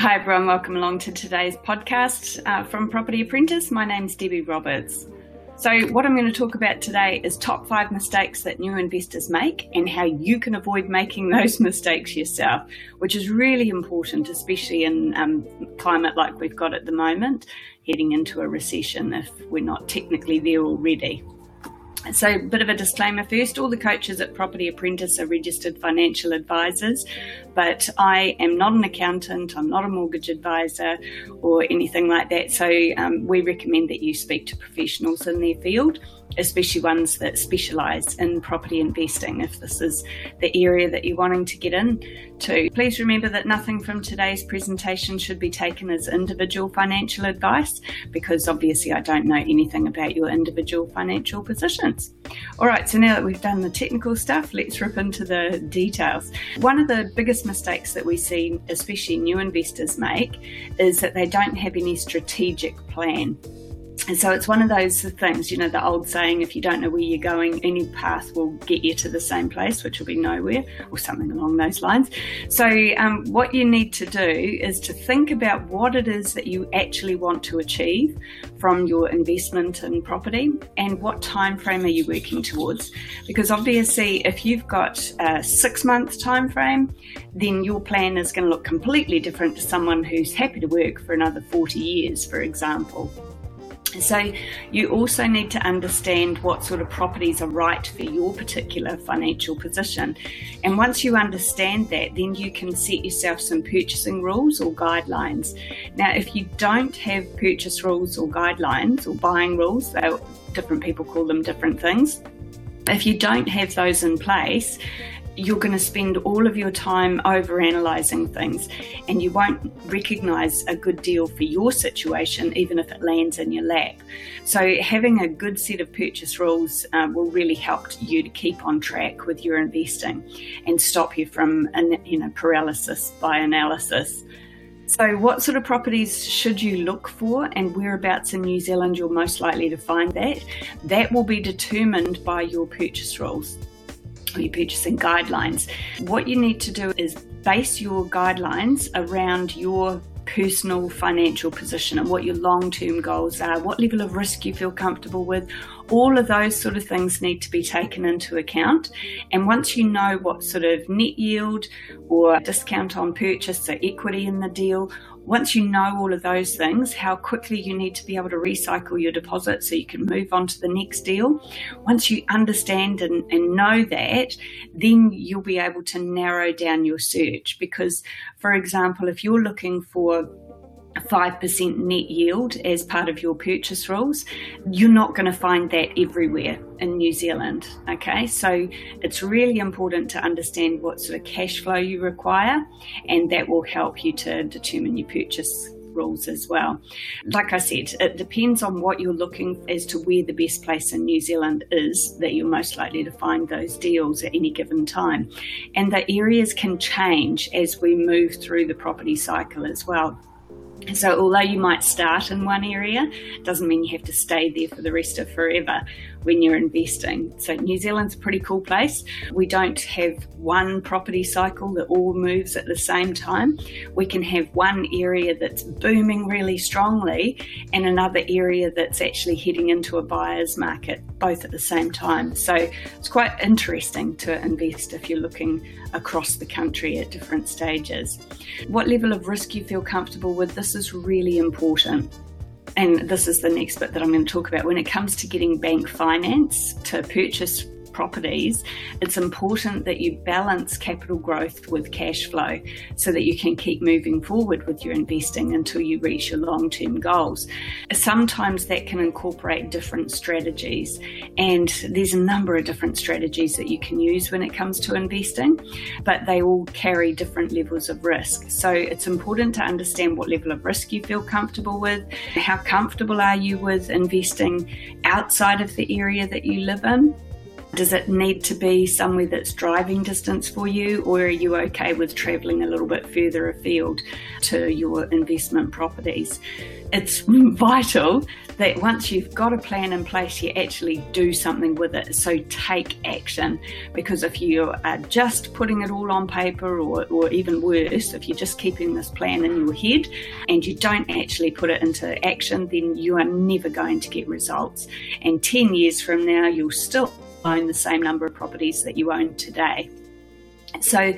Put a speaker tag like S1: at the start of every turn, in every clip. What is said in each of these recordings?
S1: Hi, everyone. Welcome along to today's podcast uh, from Property Apprentice. My name's Debbie Roberts. So, what I'm going to talk about today is top five mistakes that new investors make and how you can avoid making those mistakes yourself, which is really important, especially in um, climate like we've got at the moment, heading into a recession if we're not technically there already. So, a bit of a disclaimer first all the coaches at Property Apprentice are registered financial advisors, but I am not an accountant, I'm not a mortgage advisor or anything like that. So, um, we recommend that you speak to professionals in their field especially ones that specialise in property investing if this is the area that you're wanting to get into. Please remember that nothing from today's presentation should be taken as individual financial advice because obviously I don't know anything about your individual financial positions. All right, so now that we've done the technical stuff, let's rip into the details. One of the biggest mistakes that we see, especially new investors make, is that they don't have any strategic plan. And so it's one of those things, you know, the old saying, if you don't know where you're going, any path will get you to the same place, which will be nowhere, or something along those lines. So, um, what you need to do is to think about what it is that you actually want to achieve from your investment in property and what time frame are you working towards. Because obviously, if you've got a six month time frame, then your plan is going to look completely different to someone who's happy to work for another 40 years, for example. So, you also need to understand what sort of properties are right for your particular financial position. And once you understand that, then you can set yourself some purchasing rules or guidelines. Now, if you don't have purchase rules or guidelines or buying rules, different people call them different things. If you don't have those in place, you're going to spend all of your time over analysing things and you won't recognise a good deal for your situation, even if it lands in your lap. So, having a good set of purchase rules uh, will really help you to keep on track with your investing and stop you from you know, paralysis by analysis. So, what sort of properties should you look for, and whereabouts in New Zealand you're most likely to find that? That will be determined by your purchase rules your purchasing guidelines. What you need to do is base your guidelines around your personal financial position and what your long term goals are, what level of risk you feel comfortable with. All of those sort of things need to be taken into account. And once you know what sort of net yield or discount on purchase, so equity in the deal, once you know all of those things, how quickly you need to be able to recycle your deposit so you can move on to the next deal. Once you understand and, and know that, then you'll be able to narrow down your search. Because, for example, if you're looking for 5% net yield as part of your purchase rules, you're not going to find that everywhere in New Zealand. Okay, so it's really important to understand what sort of cash flow you require, and that will help you to determine your purchase rules as well. Like I said, it depends on what you're looking as to where the best place in New Zealand is that you're most likely to find those deals at any given time. And the areas can change as we move through the property cycle as well. So, although you might start in one area, doesn't mean you have to stay there for the rest of forever when you're investing. So, New Zealand's a pretty cool place. We don't have one property cycle that all moves at the same time. We can have one area that's booming really strongly and another area that's actually heading into a buyer's market both at the same time. So, it's quite interesting to invest if you're looking across the country at different stages. What level of risk you feel comfortable with, this is really important. And this is the next bit that I'm going to talk about. When it comes to getting bank finance to purchase properties, it's important that you balance capital growth with cash flow so that you can keep moving forward with your investing until you reach your long term goals. Sometimes that can incorporate different strategies, and there's a number of different strategies that you can use when it comes to investing, but they all carry different levels of risk. So it's important to understand what level of risk you feel comfortable with, how comfortable are you with investing outside of the area that you live in Does it need to be somewhere that's driving distance for you, or are you okay with travelling a little bit further afield to your investment properties? It's vital that once you've got a plan in place, you actually do something with it. So take action because if you are just putting it all on paper, or, or even worse, if you're just keeping this plan in your head and you don't actually put it into action, then you are never going to get results. And 10 years from now, you'll still own the same number of properties that you own today. So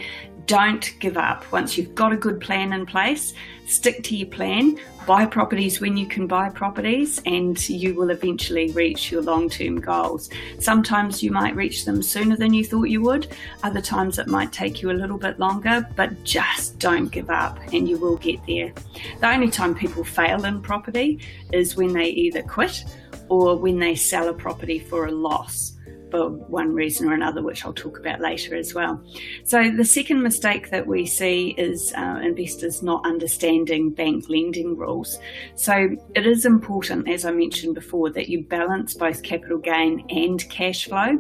S1: don't give up. Once you've got a good plan in place, stick to your plan, buy properties when you can buy properties, and you will eventually reach your long term goals. Sometimes you might reach them sooner than you thought you would, other times it might take you a little bit longer, but just don't give up and you will get there. The only time people fail in property is when they either quit or when they sell a property for a loss for one reason or another, which I'll talk about later as well. So, the second mistake that we see is uh, investors not understanding bank lending rules. So, it is important, as I mentioned before, that you balance both capital gain and cash flow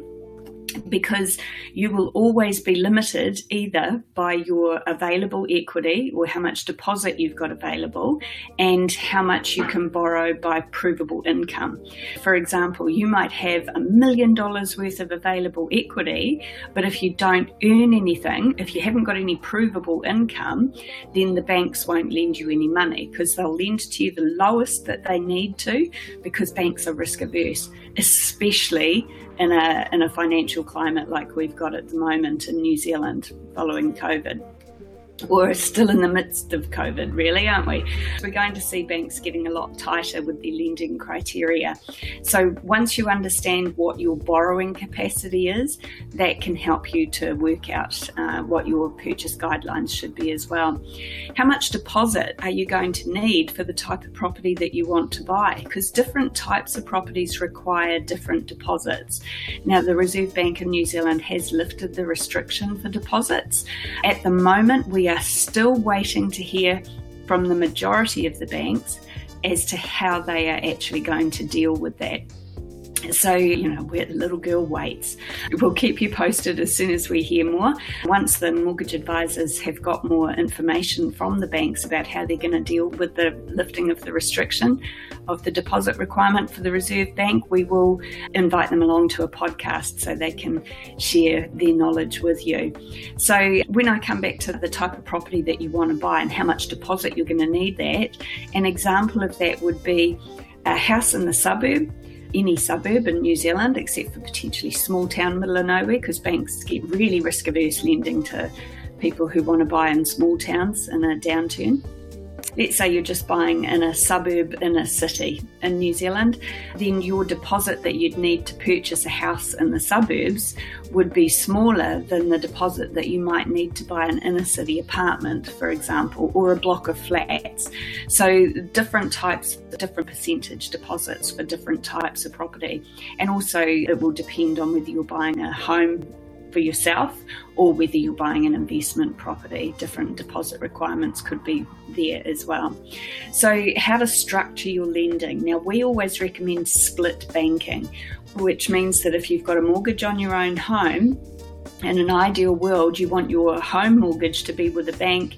S1: because you will always be limited either by your available equity or how much deposit you've got available and how much you can borrow by provable income. For example, you might have a million dollars worth of available equity, but if you don't earn anything, if you haven't got any provable income, then the banks won't lend you any money because they'll lend to you the lowest that they need to because banks are risk averse, especially in a in a financial climate like we've got at the moment in New Zealand following COVID we're still in the midst of COVID, really, aren't we? We're going to see banks getting a lot tighter with their lending criteria. So, once you understand what your borrowing capacity is, that can help you to work out uh, what your purchase guidelines should be as well. How much deposit are you going to need for the type of property that you want to buy? Because different types of properties require different deposits. Now, the Reserve Bank of New Zealand has lifted the restriction for deposits. At the moment, we are still waiting to hear from the majority of the banks as to how they are actually going to deal with that. So, you know, the little girl waits. We'll keep you posted as soon as we hear more. Once the mortgage advisors have got more information from the banks about how they're going to deal with the lifting of the restriction of the deposit requirement for the Reserve Bank, we will invite them along to a podcast so they can share their knowledge with you. So, when I come back to the type of property that you want to buy and how much deposit you're going to need that, an example of that would be a house in the suburb any suburb in New Zealand, except for potentially small town, middle of nowhere, because banks get really risk averse lending to people who want to buy in small towns in a downturn let's say you're just buying in a suburb in a city in New Zealand, then your deposit that you'd need to purchase a house in the suburbs would be smaller than the deposit that you might need to buy an inner city apartment, for example, or a block of flats. So, different types, different percentage deposits for different types of property. And also, it will depend on whether you're buying a home for yourself or whether you're buying an investment property. Different deposit requirements could be there as well. So, how to structure your lending. Now, we always recommend split banking, which means that if you've got a mortgage on your own home, in an ideal world, you want your home mortgage to be with a bank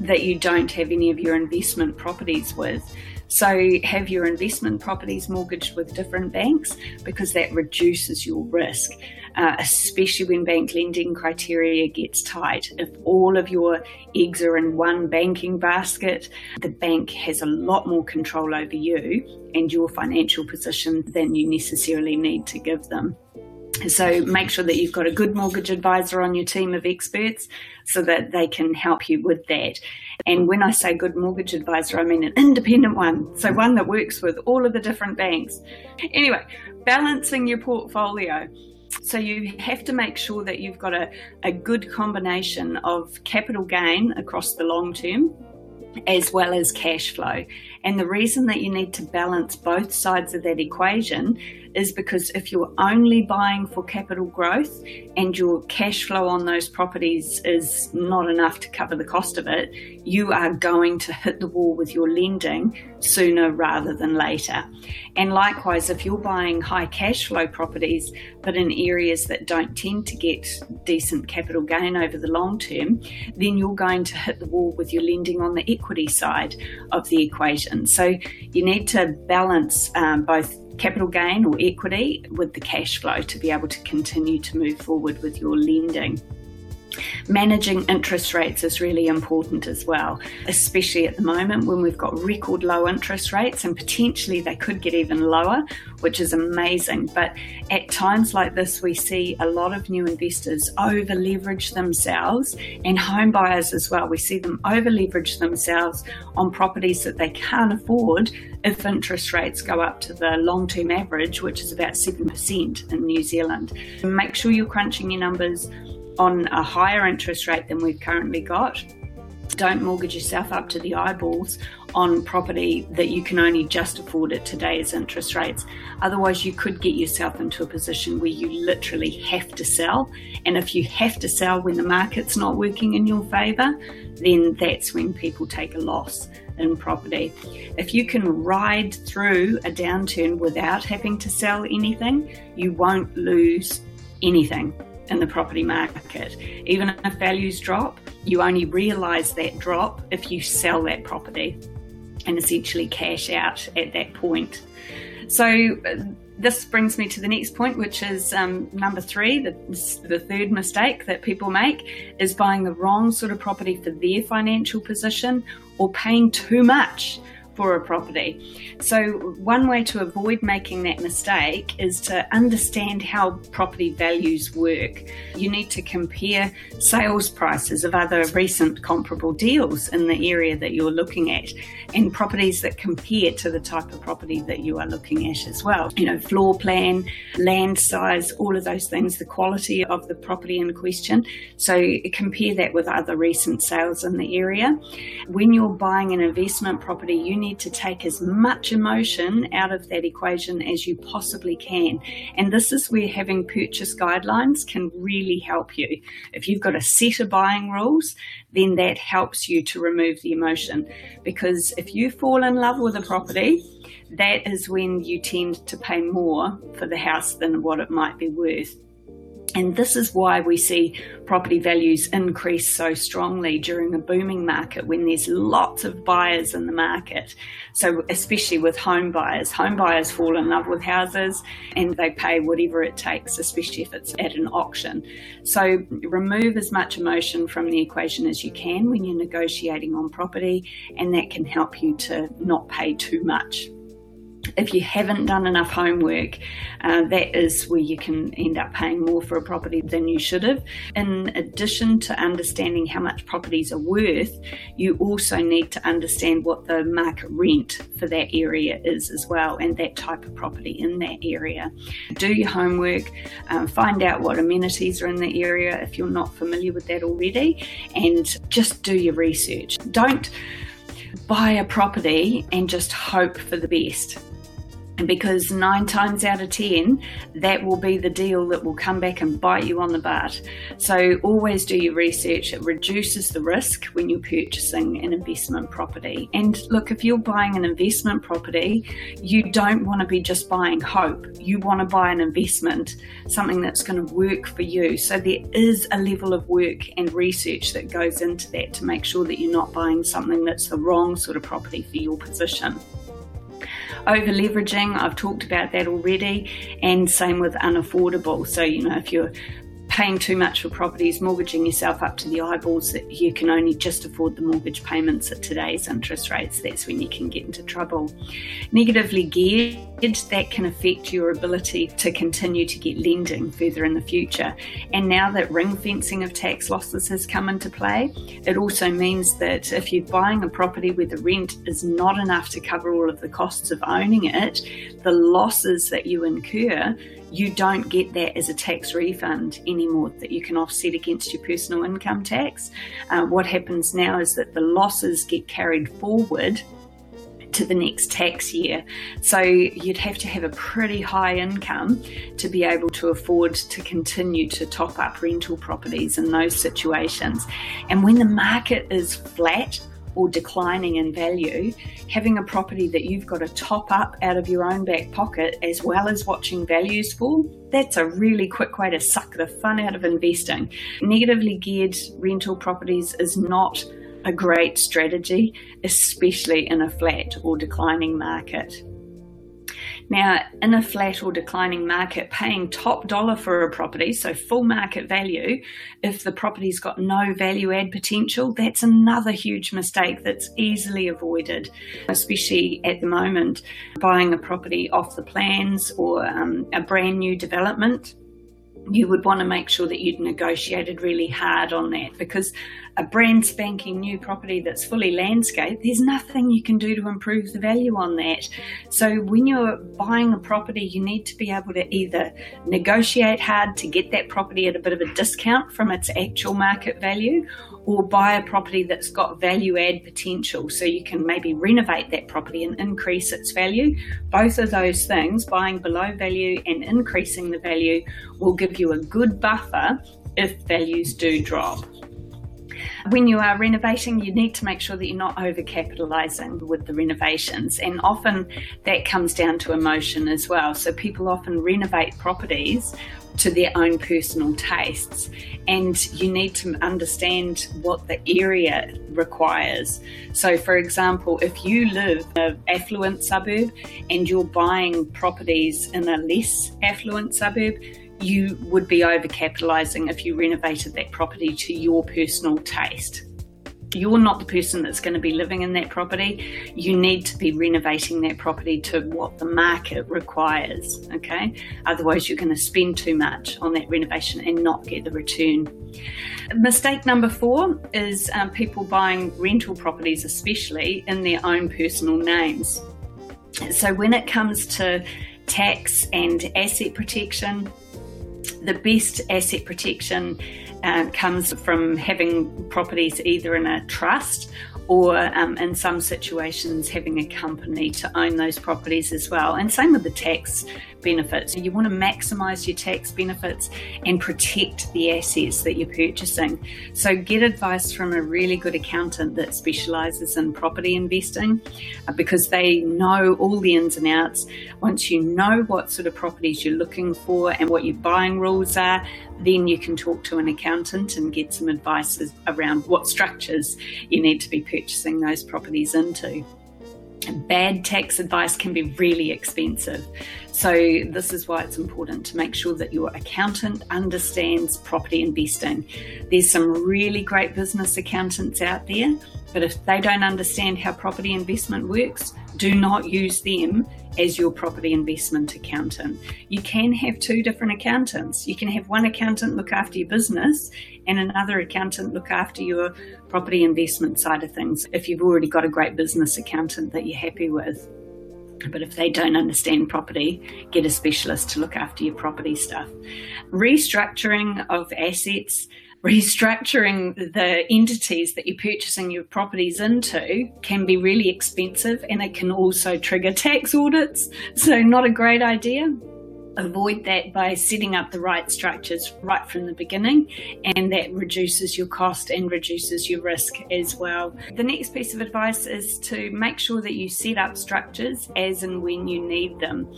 S1: that you don't have any of your investment properties with. So, have your investment properties mortgaged with different banks because that reduces your risk, uh, especially when bank lending criteria gets tight. If all of your eggs are in one banking basket, the bank has a lot more control over you and your financial position than you necessarily need to give them. So make sure that you've got a good mortgage advisor on your team of experts so that they can help you with that. And when I say good mortgage advisor, I mean an independent one. So one that works with all of the different banks. Anyway, balancing your portfolio. So you have to make sure that you've got a, a good combination of capital gain across the long term as well as cash flow. And the reason that you need to balance both sides of that equation is because if you're only buying for capital growth and your cash flow on those properties is not enough to cover the cost of it, you are going to hit the wall with your lending sooner rather than later. And likewise, if you're buying high cash flow properties but in areas that don't tend to get decent capital gain over the long term, then you're going to hit the wall with your lending on the equity side of the equation. So you need to balance um, both capital gain or equity with the cash flow to be able to continue to move forward with your lending. Managing interest rates is really important as well, especially at the moment when we've got record low interest rates and potentially they could get even lower, which is amazing. But at times like this, we see a lot of new investors over leverage themselves and home buyers as well. We see them over leverage themselves on properties that they can't afford if interest rates go up to the long term average, which is about 7% in New Zealand. Make sure you're crunching your numbers on a higher interest rate than we've currently got. Don't mortgage yourself up to the eyeballs on property that you can only just afford at today's interest rates. Otherwise, you could get yourself into a position where you literally have to sell. And if you have to sell when the market's not working in your favour, then that's when people take a loss in property. If you can ride through a downturn without having to sell anything, you won't lose anything in the property market. Even if values drop, you only realise that drop if you sell that property and essentially cash out at that point. So, this brings me to the next point, which is um, number three. The, the third mistake that people make is buying the wrong sort of property for their financial position or paying too much for a property. So, one way to avoid making that mistake is to understand how property values work. You need to compare sales prices of other recent comparable deals in the area that you're looking at and properties that compare to the type of property that you are looking at as well. You know, floor plan, land size, all of those things, the quality of the property in question. So, compare that with other recent sales in the area. When you're buying an investment property, you need need to take as much emotion out of that equation as you possibly can. And this is where having purchase guidelines can really help you. If you've got a set of buying rules, then that helps you to remove the emotion. Because if you fall in love with a property, that is when you tend to pay more for the house than what it might be worth. And this is why we see property values increase so strongly during a booming market when there's lots of buyers in the market. So, especially with home buyers, home buyers fall in love with houses and they pay whatever it takes, especially if it's at an auction. So, remove as much emotion from the equation as you can when you're negotiating on property, and that can help you to not pay too much if you haven't done enough homework, uh, that is where you can end up paying more for a property than you should have. In addition to understanding how much properties are worth, you also need to understand what the market rent for that area is as well and that type of property in that area. Do your homework, uh, find out what amenities are in the area if you're not familiar with that already, and just do your research. Don't buy a property and just hope for the best because nine times out of ten, that will be the deal that will come back and bite you on the butt. So, always do your research. It reduces the risk when you're purchasing an investment property. And look, if you're buying an investment property, you don't want to be just buying hope. You want to buy an investment, something that's going to work for you. So, there is a level of work and research that goes into that to make sure that you're not buying something that's the wrong sort of property for your position. Over leveraging, I've talked about that already, and same with unaffordable. So, you know, if you're paying too much for properties, mortgaging yourself up to the eyeballs that you can only just afford the mortgage payments at today's interest rates, that's when you can get into trouble. Negatively geared, that can affect your ability to continue to get lending further in the future. And now that ring fencing of tax losses has come into play, it also means that if you're buying a property where the rent is not enough to cover all of the costs of owning it, the losses that you incur you don't get that as a tax refund anymore that you can offset against your personal income tax. Uh, what happens now is that the losses get carried forward to the next tax year. So you'd have to have a pretty high income to be able to afford to continue to top up rental properties in those situations. And when the market is flat, or declining in value, having a property that you've got to top up out of your own back pocket as well as watching values fall, that's a really quick way to suck the fun out of investing. Negatively geared rental properties is not a great strategy, especially in a flat or declining market. Now, in a flat or declining market, paying top dollar for a property, so full market value, if the property's got no value add potential, that's another huge mistake that's easily avoided, especially at the moment, buying a property off the plans or um, a brand new development you would want to make sure that you'd negotiated really hard on that because a brand spanking new property that's fully landscaped, there's nothing you can do to improve the value on that. So when you're buying a property, you need to be able to either negotiate hard to get that property at a bit of a discount from its actual market value or buy a property that's got value add potential so you can maybe renovate that property and increase its value. Both of those things, buying below value and increasing the value, will give you a good buffer if values do drop. When you are renovating, you need to make sure that you're not overcapitalizing with the renovations. And often that comes down to emotion as well. So people often renovate properties to their own personal tastes. And you need to understand what the area requires. So, for example, if you live in an affluent suburb and you're buying properties in a less affluent suburb, you would be overcapitalising if you renovated that property to your personal taste. You're not the person that's going to be living in that property. You need to be renovating that property to what the market requires. Okay, otherwise, you're going to spend too much on that renovation and not get the return. Mistake number four is um, people buying rental properties, especially in their own personal names. So, when it comes to tax and asset protection, the best asset protection uh, comes from having properties either in a trust or um, in some situations having a company to own those properties as well. And same with the tax benefits. You want to maximize your tax benefits and protect the assets that you're purchasing. So get advice from a really good accountant that specializes in property investing uh, because they know all the ins and outs. Once you know what sort of properties you're looking for and what your buying rules are, then you can talk to an accountant and get some advice around what structures you need to be purchasing those properties into. Bad tax advice can be really expensive. So, this is why it's important to make sure that your accountant understands property investing. There's some really great business accountants out there, but if they don't understand how property investment works, do not use them as your property investment accountant. You can have two different accountants. You can have one accountant look after your business and another accountant look after your property investment side of things if you've already got a great business accountant that you're happy with. But if they don't understand property, get a specialist to look after your property stuff. Restructuring of assets restructuring the entities that you're purchasing your properties into can be really expensive and it can also trigger tax audits. So, not a great idea avoid that by setting up the right structures right from the beginning, and that reduces your cost and reduces your risk as well. The next piece of advice is to make sure that you set up structures as and when you need them.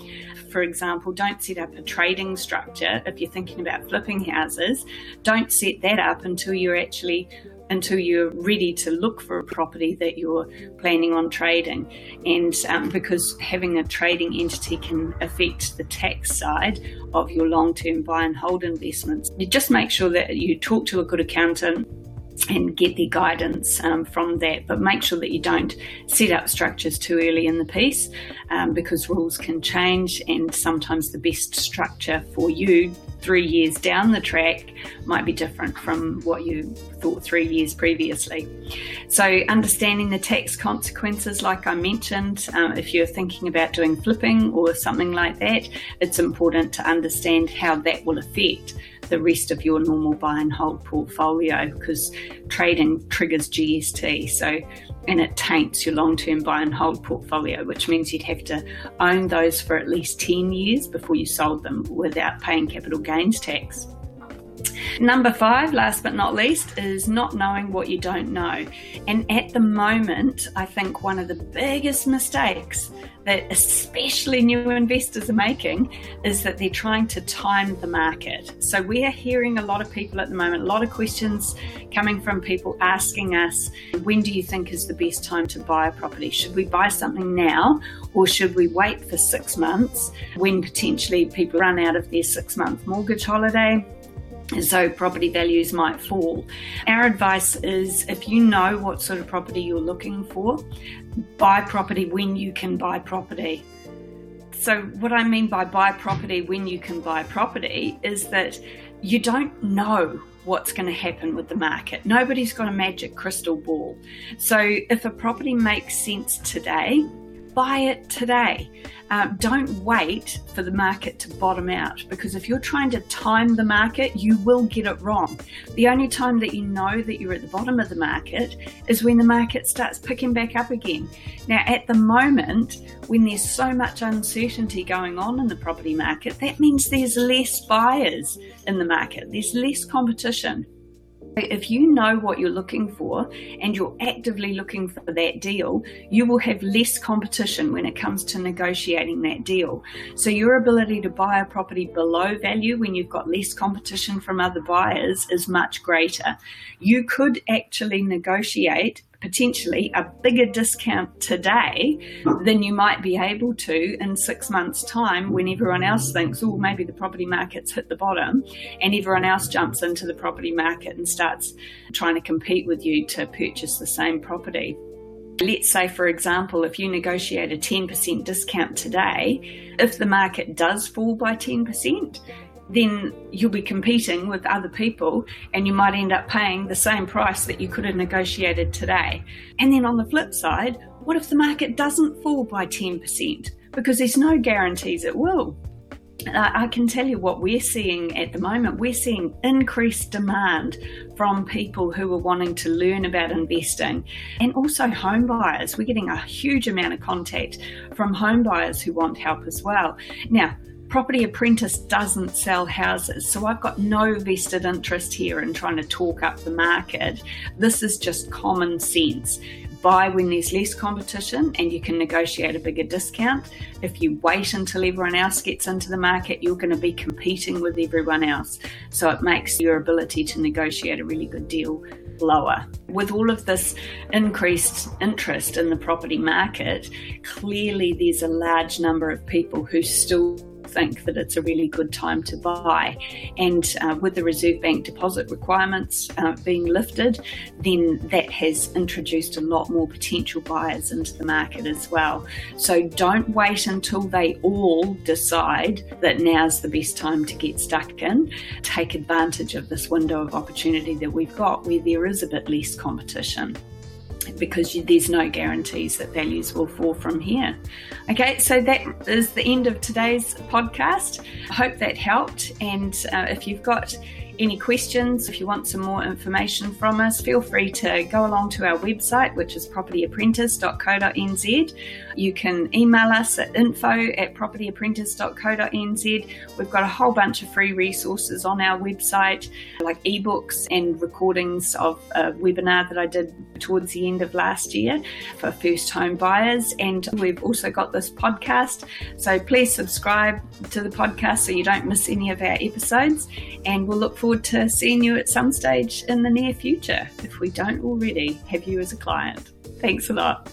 S1: For example, don't set up a trading structure if you're thinking about flipping houses. Don't set that up until you're actually until you're ready to look for a property that you're planning on trading. And um, because having a trading entity can affect the tax side of your long term buy and hold investments, you just make sure that you talk to a good accountant and get the guidance um, from that. But make sure that you don't set up structures too early in the piece um, because rules can change, and sometimes the best structure for you three years down the track might be different from what you thought three years previously. So, understanding the tax consequences, like I mentioned, um, if you're thinking about doing flipping or something like that, it's important to understand how that will affect the rest of your normal buy and hold portfolio because trading triggers GST. So and it taints your long term buy and hold portfolio, which means you'd have to own those for at least 10 years before you sold them without paying capital gains tax. Number five, last but not least, is not knowing what you don't know. And at the moment, I think one of the biggest mistakes that especially new investors are making is that they're trying to time the market. So we are hearing a lot of people at the moment, a lot of questions coming from people asking us, when do you think is the best time to buy a property? Should we buy something now or should we wait for six months when potentially people run out of their six month mortgage holiday? So property values might fall. Our advice is if you know what sort of property you're looking for, buy property when you can buy property. So, what I mean by buy property when you can buy property is that you don't know what's going to happen with the market. Nobody's got a magic crystal ball. So, if a property makes sense today, buy it today. Uh, don't wait for the market to bottom out because if you're trying to time the market, you will get it wrong. The only time that you know that you're at the bottom of the market is when the market starts picking back up again. Now, at the moment, when there's so much uncertainty going on in the property market, that means there's less buyers in the market, there's less competition. If you know what you're looking for and you're actively looking for that deal, you will have less competition when it comes to negotiating that deal. So, your ability to buy a property below value when you've got less competition from other buyers is much greater. You could actually negotiate potentially a bigger discount today than you might be able to in six months' time when everyone else thinks, oh, maybe the property market's hit the bottom, and everyone else jumps into the property market and starts trying to compete with you to purchase the same property. Let's say, for example, if you negotiate a 10% discount today, if the market does fall by 10%, then you'll be competing with other people and you might end up paying the same price that you could have negotiated today. And then on the flip side, what if the market doesn't fall by 10%? Because there's no guarantees it will. Uh, I can tell you what we're seeing at the moment. We're seeing increased demand from people who are wanting to learn about investing and also home buyers. We're getting a huge amount of contact from home buyers who want help as well. Now, Property Apprentice doesn't sell houses, so I've got no vested interest here in trying to talk up the market. This is just common sense. Buy when there's less competition and you can negotiate a bigger discount. If you wait until everyone else gets into the market, you're going to be competing with everyone else. So it makes your ability to negotiate a really good deal lower. With all of this increased interest in the property market, clearly there's a large number of people who still think that it's a really good time to buy. And uh, with the Reserve Bank deposit requirements uh, being lifted, then that has introduced a lot more potential buyers into the market as well. So don't wait until they all decide that now's the best time to get stuck in. Take advantage of this window of opportunity that we've got where there is a bit less competition because you, there's no guarantees that values will fall from here. Okay, so that is the end of today's podcast. I hope that helped. And uh, if you've got any questions, if you want some more information from us, feel free to go along to our website, which is propertyapprentice.co.nz. You can email us at info at propertyapprentice.co.nz. We've got a whole bunch of free resources on our website, like ebooks and recordings of a webinar that I did towards the end of last year for first home buyers. And we've also got this podcast. So please subscribe to the podcast so you don't miss any of our episodes. And we'll look forward to seeing you at some stage in the near future if we don't already have you as a client. Thanks a lot.